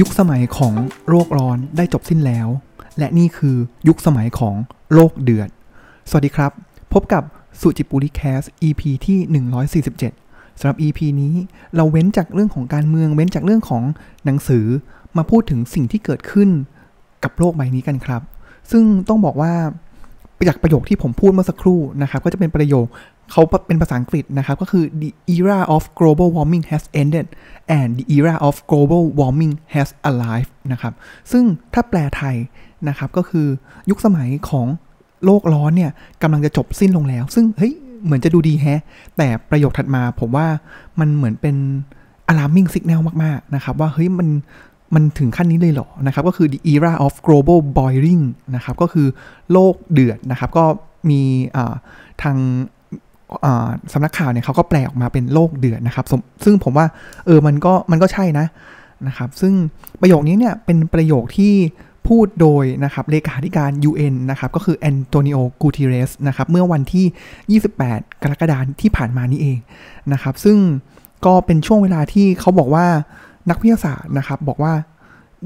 ยุคสมัยของโรคร้อนได้จบสิ้นแล้ว และนี่คือยุคสมัยของโลกเดือด สวัสดีครับ พบกับสุจิปุริแคส EP ที่ 147สำหรับ EP นี้เราเว้นจากเรื่องของการเมืองเว้นจากเรื่องของหนังสือมาพูดถึงสิ่งที่เกิดขึ้นกับโลกใบนี้กันครับ ซึ่งต้องบอกว่าจากประโยคที่ผมพูดเมื่อสักครู่นะครับ ก็จะเป็นประโยค เขาเป็นภาษาอังกฤษนะครับ ก็คือ the era of global warming has ended and the era of global warming has arrived นะครับ ซึ่งถ้าแปลไทยนะครับ ก็คือยุคสมัยของโลกร้อนเนี่ยกำลังจะจบสิ้นลงแล้ว ซึ่งเฮ้ยเหมือนจะดูดีแฮะ แต่ประโยคถัดมาผมว่ามันเหมือนเป็น alarming signal มาก ๆ นะครับ ว่าเฮ้ยมันมันถึงขั้นนี้เลยเหรอ นะครับ ก็คือ the era of global boiling นะครับ ก็คือโลกเดือดนะครับ ก็มีทาง สำนักข่าวเนี่ยเขาก็แปลออกมาเป็นโลกเดือดนะครับ ซึ่งผมว่าเออมันก็มันก็ใช่นะนะครับ ซึ่งประโยคนี้เนี่ยเป็นประโยคที่พูดโดยนะครับเลขาธิการ UN นะครับก็คือแอนโตนิโอ กูติเรสนะครับเมื่อวันที่ 28 กรกฎาคมที่ผ่านมานี้เองนะครับซึ่งก็เป็นช่วงเวลาที่เขาบอกว่านักวิทยาศาสตร์นะครับบอกว่า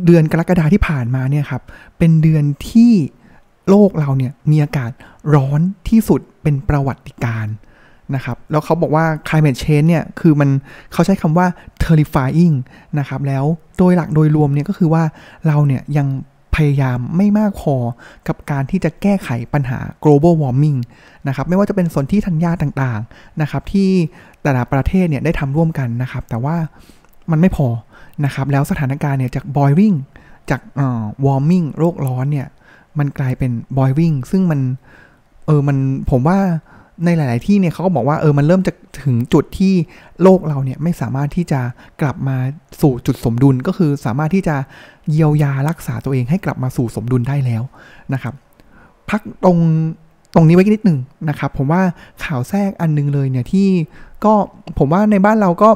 เดือนกรกฎาที่ผ่านมาเนี่ยครับเป็นเดือนที่โลกเราเนี่ยมีอากาศร้อนที่สุดเป็นประวัติการ นะครับ แล้วเขาบอกว่า climate change เนี่ย คือมันเขาใช้คำว่า terrifying นะครับ แล้วโดยหลักโดยรวมเนี่ยก็คือว่าเราเนี่ยยังพยายามไม่มากพอกับการที่จะแก้ไขปัญหา global warming นะครับ ไม่ว่าจะเป็นสนที่ทัญญาต่างๆ นะครับ ที่แต่ละประเทศเนี่ยได้ทำร่วมกันนะครับ แต่ว่ามันไม่พอนะครับ แล้วสถานการณ์เนี่ยจาก boiling จาก warming โลกร้อนเนี่ย มันกลายเป็น boiling ซึ่งมัน เออ มันผมว่า ในหลาย ๆ ที่เนี่ยเขาก็บอกว่าเออมันเริ่มจะถึงจุดที่โลกเราเนี่ยไม่สามารถที่จะกลับมาสู่จุดสมดุลก็คือสามารถที่จะเยียวยารักษาตัวเองให้กลับมาสู่สมดุลได้แล้วนะครับ พักตรงตรงนี้ไว้นิดหนึ่งนะครับ ผมว่าข่าวแทรกอันนึงเลยเนี่ยที่ก็ผมว่าในบ้านเราก็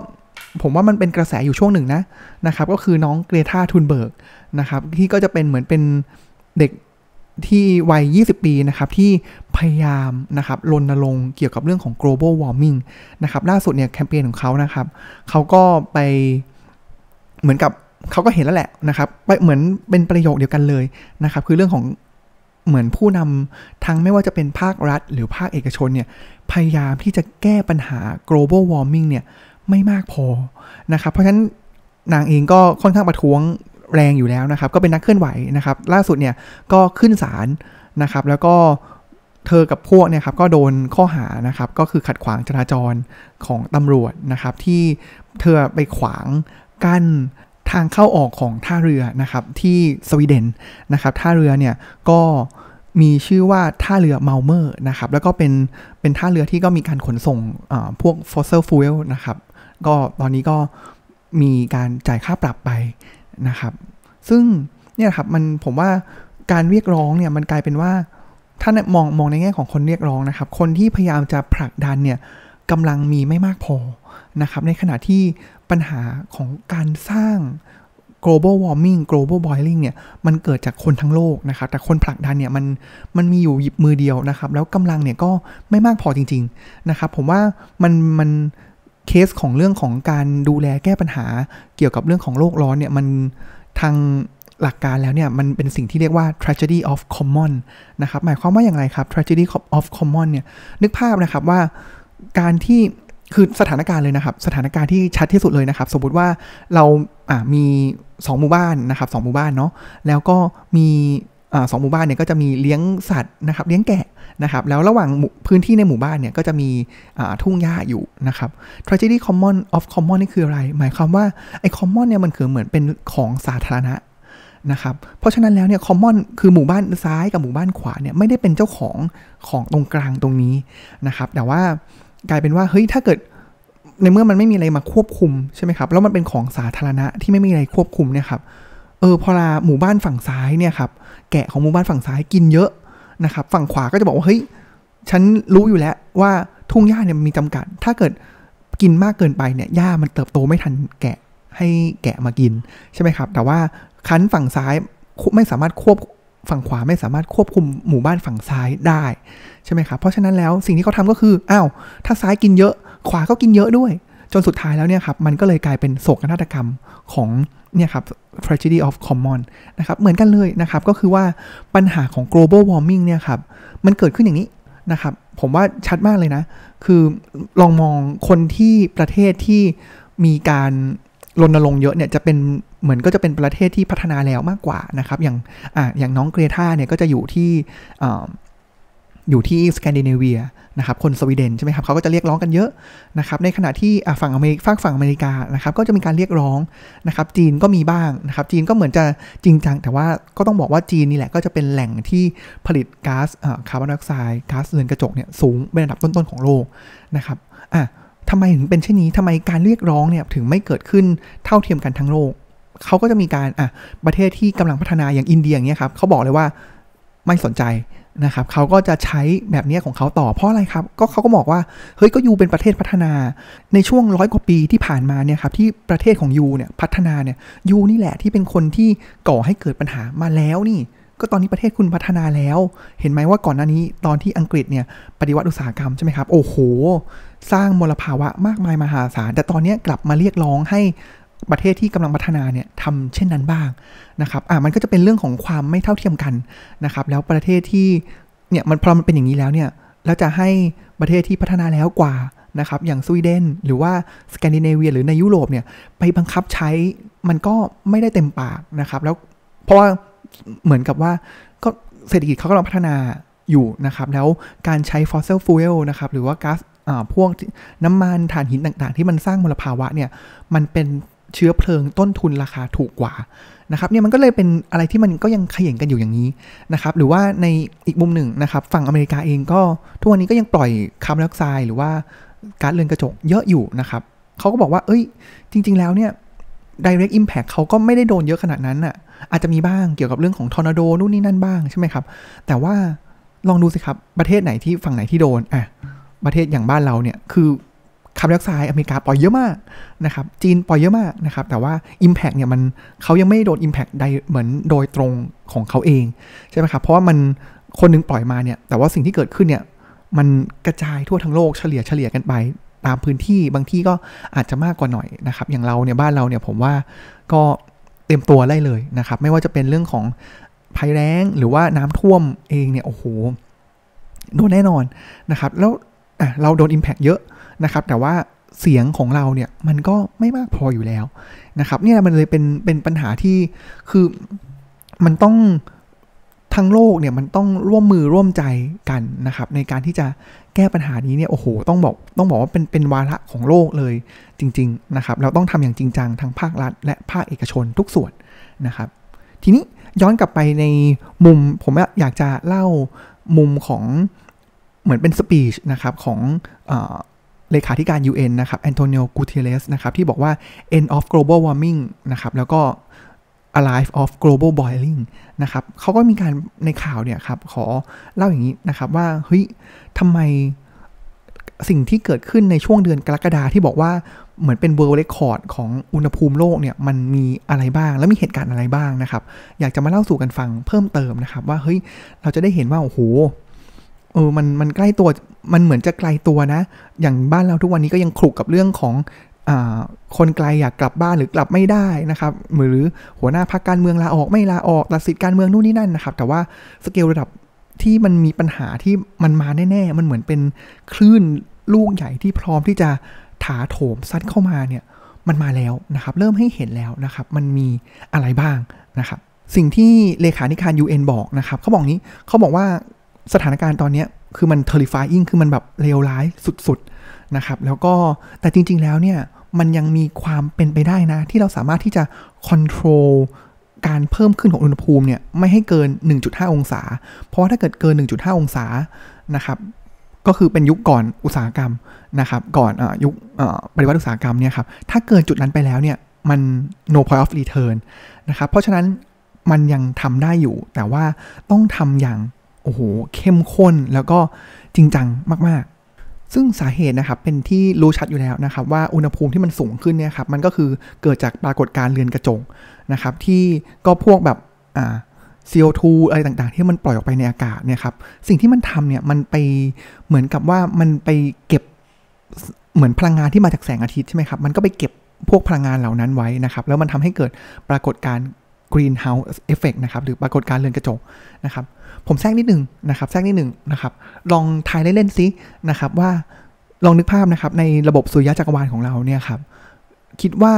ผมว่ามันเป็นกระแสอยู่ช่วงหนึ่งนะนะครับ ก็คือน้องเกรธาทุนเบิร์กนะครับ ที่ก็จะเป็นเหมือนเป็นเด็กที่วัย 20 ปีนะครับ ที่ พยายามนะครับรณรงค์เกี่ยวกับเรื่องของ global warming นะครับล่าสุดเนี่ยแคมเปญของเขานะครับเขาก็ไปเหมือนกับเขาก็เห็นแล้วแหละนะครับเหมือนเป็นประโยคเดียวกันเลยนะครับคือเรื่องของเหมือนผู้นำทั้งไม่ว่าจะเป็นภาครัฐ หรือภาคเอกชนเนี่ยพยายามที่จะแก้ปัญหา global warming เนี่ยไม่มากพอนะครับเพราะฉะนั้นนางเองก็ค่อนข้างประท้วงแรงอยู่แล้วนะครับ ก็เป็นนักเคลื่อนไหวนะครับ ล่าสุดเนี่ยก็ขึ้นศาลนะครับ แล้วก็ เธอกับพวกเนี่ยครับก็โดนข้อหานะครับก็คือขัดขวางจราจรของตำรวจนะครับ ที่เธอไปขวางกั้นทางเข้าออกของท่าเรือนะครับที่สวีเดนนะครับท่าเรือเนี่ยก็มีชื่อว่าท่าเรือเมาเมอร์นะครับแล้วก็เป็นเป็นท่าเรือที่ก็มีการขนส่งพวก fossil fuel นะครับก็ตอนนี้ก็มีการจ่ายค่าปรับไปนะครับ ซึ่งเนี่ยครับมันผมว่าการเรียกร้องเนี่ยมันกลายเป็นว่า ถ้ามองมองในแง่ของคนเรียกร้องนะครับ คนที่พยายามจะผลักดันเนี่ยกำลังมีไม่มากพอนะครับในขณะที่ปัญหาของการสร้าง global warming global boiling เนี่ยมันเกิดจากคนทั้งโลกนะครับ แต่คนผลักดันเนี่ยมันมันมีอยู่หยิบมือเดียวนะครับ แล้วกำลังเนี่ยก็ไม่มากพอจริง ๆนะครับ ผมว่ามันมันเคสของเรื่องของการดูแลแก้ปัญหาเกี่ยวกับเรื่องของโลกร้อนเนี่ยมันทาง หลักการแล้วเนี่ยมันเป็นสิ่งที่เรียกว่า tragedy of common นะครับหมายความว่าอย่างไรครับ tragedy of common เนี่ยนึกภาพนะครับว่าการที่คือสถานการณ์เลยนะครับ สถานการณ์ที่ชัดที่สุดเลยนะครับ สมมติว่าเราอ่ามี2หมู่บ้านนะครับสหมู่บ้านเนาะแล้วก็มีสองหมู่บ้านเนี่ยก็จะมีเลี้ยงสัตว์นะครับเลี้ยงแกะนะครับแล้วระหว่างพื้นที่ในหมู่บ้านเนี่ยก็จะมีทุ่งหญ้าอยู่นะครับ tragedy common of common นี่คืออะไร หมายความว่าไอ้ common เนี่ยมันคือเหมือนเป็นของสาธารณะ นะครับ เพราะฉะนั้นแล้วเนี่ย common คือหมู่บ้านซ้ายกับหมู่บ้านขวาเนี่ยไม่ได้เป็นเจ้าของของตรงกลางตรงนี้นะครับ แต่ว่ากลายเป็นว่าเฮ้ยถ้าเกิดในเมื่อมันไม่มีอะไรมาควบคุมใช่ไหมครับ แล้วมันเป็นของสาธารณะที่ไม่มีอะไรควบคุมเนี่ยครับเออพอลาหมู่บ้านฝั่งซ้ายเนี่ยครับแกะของหมู่บ้านฝั่งซ้ายกินเยอะนะครับ ฝั่งขวาก็จะบอกว่าเฮ้ยฉันรู้อยู่แล้วว่าทุ่งหญ้าเนี่ยมีจำกัด ถ้าเกิดกินมากเกินไปเนี่ยหญ้ามันเติบโตไม่ทันแกะให้แกะมากินใช่ไหมครับ แต่ว่า คันฝั่งซ้ายไม่สามารถควบฝั่งขวาไม่สามารถควบคุมหมู่บ้านฝั่งซ้ายได้ใช่ไหมครับเพราะฉะนั้นแล้วสิ่งที่เขาทาก็คืออ้าวถ้าซ้ายกินเยอะ ขวาก็กินเยอะด้วย จนสุดท้ายแล้วเนี่ยครับมันก็เลยกลายเป็นโศกนาฏกรรมของเนี่ยครับ tragedy of common นะครับเหมือนกันเลยนะครับก็คือว่าปัญหาของ global warming เนี่ยครับมันเกิดขึ้นอย่างนี้นะครับผมว่าชัดมากเลยนะ คือลองมองคนที่ประเทศที่มีการรณรงค์เยอะเนี่ยจะเป็น เหมือนก็จะเป็นประเทศที่พัฒนาแล้วมากกว่านะครับ อย่างอ่าอย่างน้องเกรธาเนี่ยก็จะอยู่ที่อยู่ที่สแกนดิเนเวียนะครับ คนสวีเดนใช่ไหมครับเขาก็จะเรียกร้องกันเยอะนะครับ ในขณะที่ฝั่งอเมริกฝั่งฝั่งอเมริกานะครับ ก็จะมีการเรียกร้องนะครับ จีนก็มีบ้างนะครับ จีนก็เหมือนจะจริงจัง แต่ว่าก็ต้องบอกว่าจีนนี่แหละก็จะเป็นแหล่งที่ผลิตก๊าซคาร์บอนไดออกไซด์ก๊าซเรือนกระจกเนี่ยสูงเป็นอันดับต้นๆของโลกนะครับอะทำไมถึงเป็นเช่นนี้ทำไมการเรียกร้องเนี่ยถึงไม่เกิดขึ้นเท่าเทียมกันทั้งโลก เขาก็จะมีการอะประเทศที่กำลังพัฒนาอย่างอินเดียอย่างเงี้ยครับเขาบอกเลยว่าไม่สนใจนะครับเขาก็จะใช้แบบนี้ของเขาต่อเพราะอะไรครับ ก็เขาก็บอกว่าเฮ้ยก็ยูเป็นประเทศพัฒนาในช่วงร้อยกว่าปีที่ผ่านมาเนี่ยครับที่ประเทศของยูเนี่ยพัฒนาเนี่ยยูนี่แหละที่เป็นคนที่ก่อให้เกิดปัญหามาแล้วนี่ ก็ตอนนี้ประเทศคุณพัฒนาแล้ว เห็นไหมว่าก่อนหน้านี้ตอนที่อังกฤษเนี่ยปฏิวัติอุตสาหกรรมใช่ไหมครับโอ้โห สร้างมลภาวะมากมายมหาศาลแต่ตอนนี้กลับมาเรียกร้องให้ ประเทศที่กำลังพัฒนาเนี่ยทำเช่นนั้นบ้างนะครับอ่ามันก็จะเป็นเรื่องของความไม่เท่าเทียมกันนะครับ แล้วประเทศที่เนี่ยมันพอมันเป็นอย่างนี้แล้วเนี่ยแล้วจะให้ประเทศที่พัฒนาแล้วกว่านะครับอย่างสวีเดนหรือว่าสแกนดิเนเวียหรือในยุโรปเนี่ยไปบังคับใช้มันก็ไม่ได้เต็มปากนะครับแล้วเพราะว่าเหมือนกับว่าก็เศรษฐกิจเขากำลังพัฒนาอยู่นะครับ แล้วการใช้ fossil fuel นะครับหรือว่าก๊าซพวกน้ำมันถ่านหินต่างๆ ที่มันสร้างมลภาวะเนี่ยมันเป็น เชื้อเพลิงต้นทุนราคาถูกกว่านะครับเนี่ยมันก็เลยเป็นอะไรที่มันก็ยังขย่งกันอยู่อย่างนี้นะครับหรือว่าในอีกมุมหนึ่งนะครับฝั่งอเมริกาเองก็ทุกวันนี้ก็ยังปล่อยคาร์บอนไดออกไซด์หรือว่าก๊าซเรือนกระจกเยอะอยู่นะครับเขาก็บอกว่าเอ้ยจริง ๆ แล้วเนี่ย direct impact เขาก็ไม่ได้โดนเยอะขนาดนั้นอะอาจจะมีบ้างเกี่ยวกับเรื่องของทอร์นาโดนู่นนี่นั่นบ้างใช่ไหมครับ แต่ว่าลองดูสิครับประเทศไหนที่ฝั่งไหนที่โดนอะประเทศอย่างบ้านเราเนี่ยคือ คาร์บอนไดออกไซด์อเมริกาปล่อยเยอะมากนะครับจีนปล่อยเยอะมากนะครับแต่ว่า Impact เนี่ยมันเขายังไม่โดน Impact ใดเหมือนโดยตรงของเขาเองใช่ไหมครับเพราะว่ามันคนนึงปล่อยมาเนี่ยแต่ว่าสิ่งที่เกิดขึ้นเนี่ยมันกระจายทั่วทั้งโลกเฉลี่ยเฉลี่ยกันไปตามพื้นที่บางที่ก็อาจจะมากกว่าหน่อยนะครับอย่างเราเนี่ยบ้านเราเนี่ยผมว่าก็เต็มตัวได้เลยนะครับไม่ว่าจะเป็นเรื่องของภัยแล้งหรือว่าน้ำท่วมเองเนี่ยโอ้โหโดนแน่นอนนะครับแล้วเราโดน Impact เยอะ นะครับ แต่ว่าเสียงของเราเนี่ยมันก็ไม่มากพออยู่แล้วนะครับ เนี่ยมันเลยเป็นเป็นปัญหาที่คือมันต้องทั้งโลกเนี่ยมันต้องร่วมมือร่วมใจกันนะครับ ในการที่จะแก้ปัญหานี้เนี่ยโอ้โหต้องบอกต้องบอกว่าเป็นเป็นวาระของโลกเลยจริง ๆนะครับ เราต้องทำอย่างจริงจังทั้งภาครัฐ และภาคเอกชนทุกส่วนนะครับ ทีนี้ย้อนกลับไปในมุมผมอยากจะเล่ามุมของเหมือนเป็นสปีชนะครับของ เลขาธิการ UN นะครับแอนโทนิโอกูเทเลสนะครับที่บอกว่า end of global warming นะครับแล้วก็ alive of global boiling นะครับเขาก็มีการในข่าวเนี่ยครับขอเล่าอย่างนี้นะครับว่าเฮ้ยทำไมสิ่งที่เกิดขึ้นในช่วงเดือนกรกฎาที่บอกว่าเหมือนเป็น world record ของอุณหภูมิโลกเนี่ยมันมีอะไรบ้างแล้วมีเหตุการณ์อะไรบ้างนะครับ อยากจะมาเล่าสู่กันฟังเพิ่มเติมนะครับ ว่าเฮ้ยเราจะได้เห็นว่าโอ้โห เออมันมันใกล้ตัวมันเหมือนจะไกลตัวนะ อย่างบ้านเราทุกวันนี้ก็ยังคลุกกับเรื่องของอคนไกลอยากกลับบ้านหรือกลับไม่ได้นะครับหรือหัวหน้าพักการเมืองลาออกไม่ลาออกตัดสิทธิการเมืองนู่นนี่นั่นนะครับ แต่ว่าสเกลระดับที่มันมีปัญหาที่มันมาแน่ๆ มันเหมือนเป็นคลื่นลูกใหญ่ที่พร้อมที่จะถาโถมซัดเข้ามาเนี่ยมันมาแล้วนะครับ เริ่มให้เห็นแล้วนะครับ มันมีอะไรบ้างนะครับ สิ่งที่เลขาธิการ UN บอกนะครับเขาบอกนี้เขาบอกว่า สถานการณ์ตอนนี้คือมัน terrifying คือมันแบบเลวร้ายสุดๆนะครับ แล้วก็แต่จริง ๆ แล้วเนี่ยมันยังมีความเป็นไปได้นะ ที่เราสามารถที่จะ control การเพิ่มขึ้นของอุณหภูมิเนี่ยไม่ให้เกิน 1.5 องศา เพราะว่าถ้าเกิดเกิน 1.5 องศานะครับ ก็คือเป็นยุคก่อนอุตสาหกรรมนะครับ ก่อนอยุคปฏิวัติอุตสาหกรรมเนี่ยครับ ถ้าเกินจุดนั้นไปแล้วเนี่ยมัน no point of return นะครับ เพราะฉะนั้นมันยังทำได้อยู่ แต่ว่าต้องทำอย่าง โอ้โหเข้มข้นแล้วก็จริงจังมากๆ ซึ่งสาเหตุนะครับเป็นที่รู้ชัดอยู่แล้วนะครับ ว่าอุณหภูมิที่มันสูงขึ้นเนี่ยครับมันก็คือเกิดจากปรากฏการณ์เรือนกระจกนะครับ ที่ก็พวกแบบอ่า CO2 อะไรต่างๆ ที่มันปล่อยออกไปในอากาศเนี่ยครับสิ่งที่มันทำเนี่ยมันไปเหมือนกับว่ามันไปเก็บเหมือนพลังงานที่มาจากแสงอาทิตย์ใช่ไหมครับมันก็ไปเก็บพวกพลังงานเหล่านั้นไว้นะครับ แล้วมันทำให้เกิดปรากฏการณ์ greenhouse effect นะครับ หรือปรากฏการณ์เรือนกระจกนะครับ ผมแทรกนิดหนึ่งนะครับแทรกนิดหนึ่งนะครับลองทายเล่นๆซินะครับว่าลองนึกภาพนะครับในระบบสุริยะจักรวาลของเราเนี่ยครับคิดว่า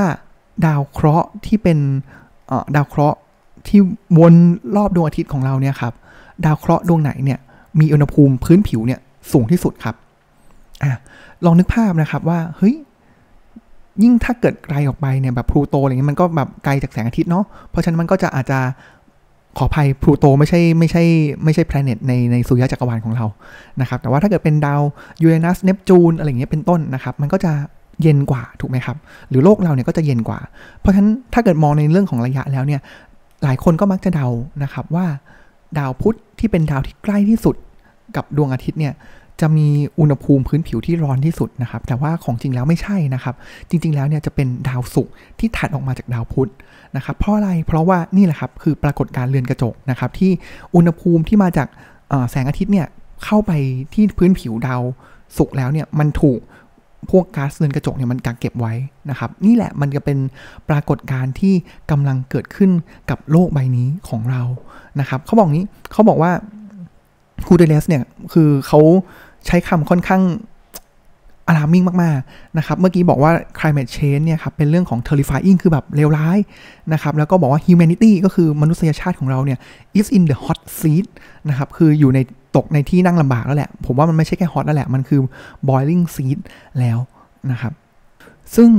ดาวเคราะห์ที่เป็นดาวเคราะห์ที่วนรอบดวงอาทิตย์ของเราเนี่ยครับดาวเคราะห์ดวงไหนเนี่ยมีอุณหภูมิพื้นผิวเนี่ยสูงที่สุดครับอะลองนึกภาพนะครับว่าเฮ้ยยิ่งถ้าเกิดไกลออกไปเนี่ยแบบพลูโตอะไรเงี้ยมันก็แบบไกลจากแสงอาทิตย์เนาะเพราะฉะนั้นมันก็จะอาจจะ ขออภัยพลูโตไม่ใช่ไม่ใช่ไม่ใช่แพลเน็ตในในสุริยะจักรวาลของเรานะครับแต่ว่าถ้าเกิดเป็นดาวยูเรนัสเนปจูนอะไรเงี้ยเป็นต้นนะครับมันก็จะเย็นกว่าถูกไหมครับ หรือโลกเราเนี่ยก็จะเย็นกว่า เพราะฉะนั้นถ้าเกิดมองในเรื่องของระยะแล้วเนี่ยหลายคนก็มักจะเดานะครับว่า ดาวพุธที่เป็นดาวที่ใกล้ที่สุดกับดวงอาทิตย์เนี่ย จะมีอุณหภูมิพื้นผิวที่ร้อนที่สุดนะครับ แต่ว่าของจริงแล้วไม่ใช่นะครับ จริง ๆ แล้วเนี่ยจะเป็นดาวศุกร์ที่ถัดออกมาจากดาวพุธนะครับ เพราะอะไร เพราะว่านี่แหละครับคือปรากฏการเรือนกระจกนะครับที่อุณหภูมิที่มาจากแสงอาทิตย์เนี่ยเข้าไปที่พื้นผิวดาวศุกร์แล้วเนี่ยมันถูกพวกก๊าซเรือนกระจกเนี่ยมันกักเก็บไว้นะครับ นี่แหละมันจะเป็นปรากฏการณ์ที่กำลังเกิดขึ้นกับโลกใบนี้ของเรานะครับเขาบอกนี้เขาบอกว่าคูเดเลสเนี่ยคือเขา ใช้คำค่อนข้างอารามิ่งมาก ๆ นะครับ เมื่อกี้บอกว่า climate change เนี่ยครับ เป็นเรื่องของ terrifying คือแบบเลวร้ายนะครับ แล้วก็บอกว่า humanity ก็คือมนุษยชาติของเราเนี่ย is in the hot seat นะครับ คืออยู่ในตกในที่นั่งลำบากแล้วแหละ ผมว่ามันไม่ใช่แค่ hot แล้วแหละ มันคือ boiling seat แล้วนะครับ ซึ่ง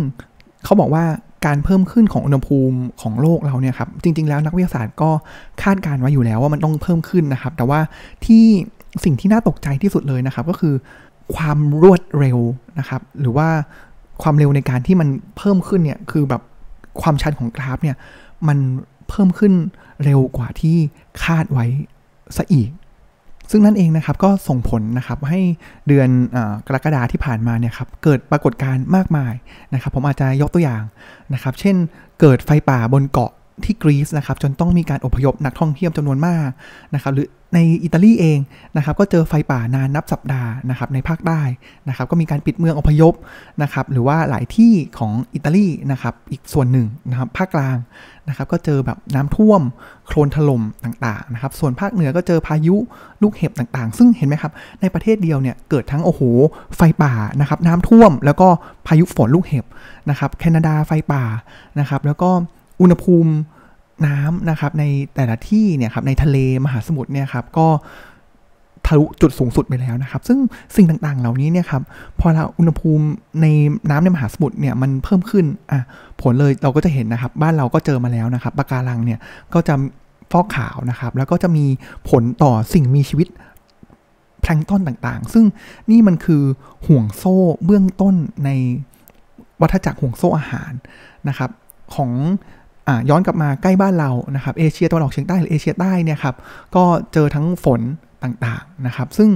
เขาบอกว่าการเพิ่มขึ้นของอุณหภูมิของโลกเราเนี่ยครับ จริง ๆ แล้วนักวิทยาศาสตร์ก็คาดการไว้อยู่แล้วว่ามันต้องเพิ่มขึ้นนะครับ แต่ว่าที่ สิ่งที่น่าตกใจที่สุดเลยนะครับ ก็คือความรวดเร็วนะครับ หรือว่าความเร็วในการที่มันเพิ่มขึ้นเนี่ยคือแบบความชันของกราฟเนี่ยมันเพิ่มขึ้นเร็วกว่าที่คาดไว้ซะอีก ซึ่งนั่นเองนะครับก็ส่งผลนะครับให้เดือนอกรกฎาที่ผ่านมาเนี่ยครับเกิดปรากฏการณ์มากมายนะครับ ผมอาจจะยกตัวอย่างนะครับ เช่นเกิดไฟป่าบนเกาะ ที่กรีซนะครับจนต้องมีการอพยพนักท่องเที่ยวจำนวนมากนะครับหรือในอิตาลีเองนะครับก็เจอไฟป่านานนับสัปดาห์นะครับในภาคใต้นะครับก็มีการปิดเมืองอพยพนะครับหรือว่าหลายที่ของอิตาลีนะครับอีกส่วนหนึ่งนะครับภาคกลางนะครับก็เจอแบบน้ำท่วมโคลนถล่มต่างๆนะครับส่วนภาคเหนือก็เจอพายุลูกเห็บต่างๆ ซึ่งเห็นไหมครับในประเทศเดียวเนี่ยเกิดทั้งโอ้โหไฟป่านะครับน้ำท่วม แล้วก็พายุฝนลูกเห็บนะครับแคนาดาไฟป่านะครับแล้วก็ อุณหภูมิน้ำนะครับในแต่ละที่เนี่ยครับในทะเลมหาสมุทรเนี่ยครับก็ทะลุจุดสูงสุดไปแล้วนะครับ ซึ่งสิ่งต่างๆ เหล่านี้เนี่ยครับพอเราอุณหภูมิในน้ำในมหาสมุทรเนี่ยมันเพิ่มขึ้นอะผลเลยเราก็จะเห็นนะครับ บ้านเราก็เจอมาแล้วนะครับปะการังเนี่ยก็จะฟอกขาวนะครับ แล้วก็จะมีผลต่อสิ่งมีชีวิตแพลงต้นต่างๆ ซึ่งนี่มันคือห่วงโซ่เบื้องต้นในวัฏจักรห่วงโซ่อาหารนะครับ ของ ย้อนกลับมาใกล้บ้านเรานะครับเอเชียตะวันออกเฉียงใต้หรือเอเชียใต้เนี่ยครับก็เจอทั้งฝนต่างๆนะครับ ซึ่ง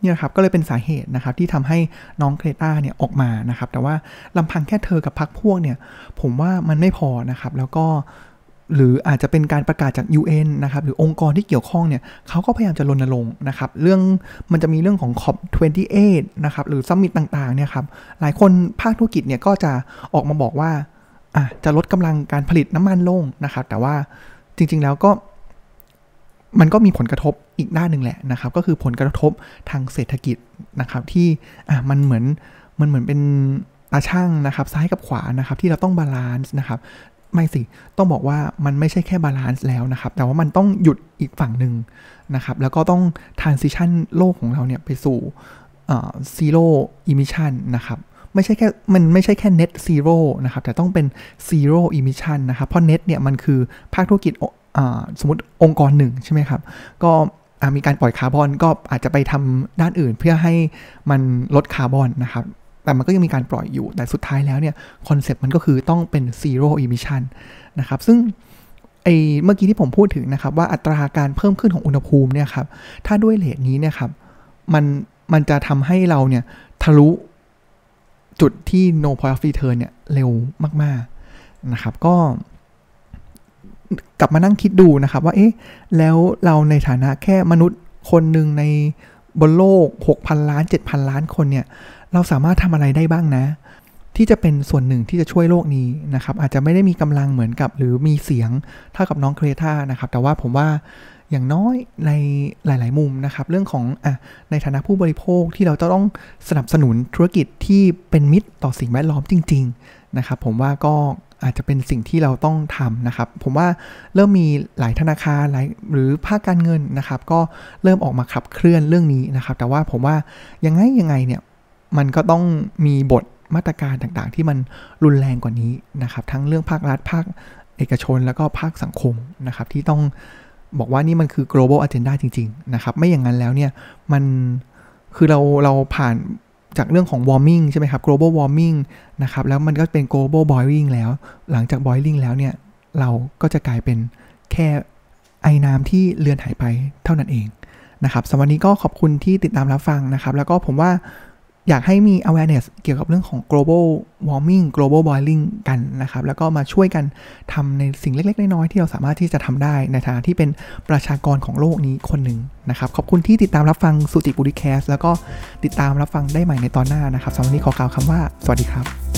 เนี่ยครับก็เลยเป็นสาเหตุนะครับที่ทำให้น้องเครตาเนี่ยออกมานะครับ แต่ว่าลำพังแค่เธอกับพักพวกเนี่ย ผมว่ามันไม่พอนะครับ แล้วก็หรืออาจจะเป็นการประกาศจาก UN นะครับ หรือองค์กรที่เกี่ยวข้องเนี่ยเขาก็พยายามจะรณรงค์นะครับ เรื่องมันจะมีเรื่องของ COP28 นะครับ หรือซัมมิตต่างๆเนี่ยครับ หลายคนภาคธุรกิจเนี่ยก็จะออกมาบอกว่า อะจะลดกำลังการผลิตน้ำมันลงนะครับ แต่ว่าจริง ๆแล้วก็มันก็มีผลกระทบอีกด้านหนึ่งแหละนะครับ ก็คือผลกระทบทางเศรษฐกิจนะครับ ที่อะมันเหมือนมันเหมือนเป็นตาชั่งนะครับ ซ้ายกับขวานะครับ ที่เราต้อง balance นะครับไม่สิ ต้องบอกว่ามันไม่ใช่แค่ balance แล้วนะครับ แต่ว่ามันต้องหยุดอีกฝั่งหนึ่งนะครับ แล้วก็ต้อง transition โลกของเราเนี่ยไปสู่ zero emission นะครับ ไม่ใช่แค่มันไม่ใช่แค่ net zero นะครับ แต่ต้องเป็น zero emission นะครับ เพราะ net เนี่ยมันคือภาคธุรกิจสมมติองค์กรหนึ่งใช่ไหมครับ ก็มีการปล่อยคาร์บอนก็อาจจะไปทำด้านอื่นเพื่อให้มันลดคาร์บอนนะครับ แต่มันก็ยังมีการปล่อยอยู่ แต่สุดท้ายแล้วเนี่ยคอนเซปต์มันก็คือต้องเป็น zero emission นะครับ ซึ่งไอ้เมื่อกี้ที่ผมพูดถึงนะครับว่าอัตราการเพิ่มขึ้นของอุณหภูมิเนี่ยครับ ถ้าด้วย rate นี้เนี่ยครับ มันมันจะทำให้เราเนี่ยทะลุ จุดที่ no point of return เนี่ย เร็วมาก ๆ นะครับ ก็กลับมานั่งคิดดูนะครับว่า เอ๊ะ แล้วเราในฐานะแค่มนุษย์คนหนึ่งในบนโลก 6,000 ล้าน 7,000 ล้านคนเนี่ย เราสามารถทำอะไรได้บ้างนะ ที่จะเป็นส่วนหนึ่งที่จะช่วยโลกนี้นะครับ อาจจะไม่ได้มีกำลังเหมือนกับ หรือมีเสียงเท่ากับน้องเครทานะครับ แต่ว่าผมว่า อย่างน้อยในหลาย ๆ มุมนะครับ เรื่องของอะในฐานะผู้บริโภคที่เราจะต้องสนับสนุนธุรกิจที่เป็นมิตรต่อสิ่งแวดล้อมจริง ๆ นะครับ ผมว่าก็อาจจะเป็นสิ่งที่เราต้องทำนะครับ ผมว่าเริ่มมีหลายธนาคารหลายหรือภาคการเงินนะครับ ก็เริ่มออกมาขับเคลื่อนเรื่องนี้นะครับ แต่ว่าผมว่ายังไงยังไงเนี่ยมันก็ต้องมีบทมาตรการต่าง ๆ ที่มันรุนแรงกว่านี้นะครับ ทั้งเรื่องภาครัฐภาคเอกชนแล้วก็ภาคสังคมนะครับ ที่ต้อง บอกว่านี่มันคือ global agenda จริง ๆ นะครับ ไม่อย่างนั้นแล้วเนี่ย มันคือเราเราผ่านจากเรื่องของ warming ใช่ไหมครับ global warming นะครับ แล้วมันก็เป็น global boiling แล้ว หลังจาก boiling แล้วเนี่ย เราก็จะกลายเป็นแค่ไอ้น้ำที่เลือนหายไปเท่านั้นเองนะครับสำหรับวันนี้ก็ขอบคุณที่ติดตามรับฟังนะครับ แล้วก็ผมว่า อยากให้มี awareness เกี่ยวกับเรื่องของ global warming global boiling กันนะครับ แล้วก็มาช่วยกันทำในสิ่งเล็ก ๆ น้อยๆที่เราสามารถที่จะทำได้ในฐานะที่เป็นประชากรของโลกนี้คนหนึ่งนะครับ ขอบคุณที่ติดตามรับฟังสุจิบุริแคสแล้วก็ติดตามรับฟังได้ใหม่ในตอนหน้านะครับสำหรับวันนี้ขอกล่าวคำว่า สวัสดีครับ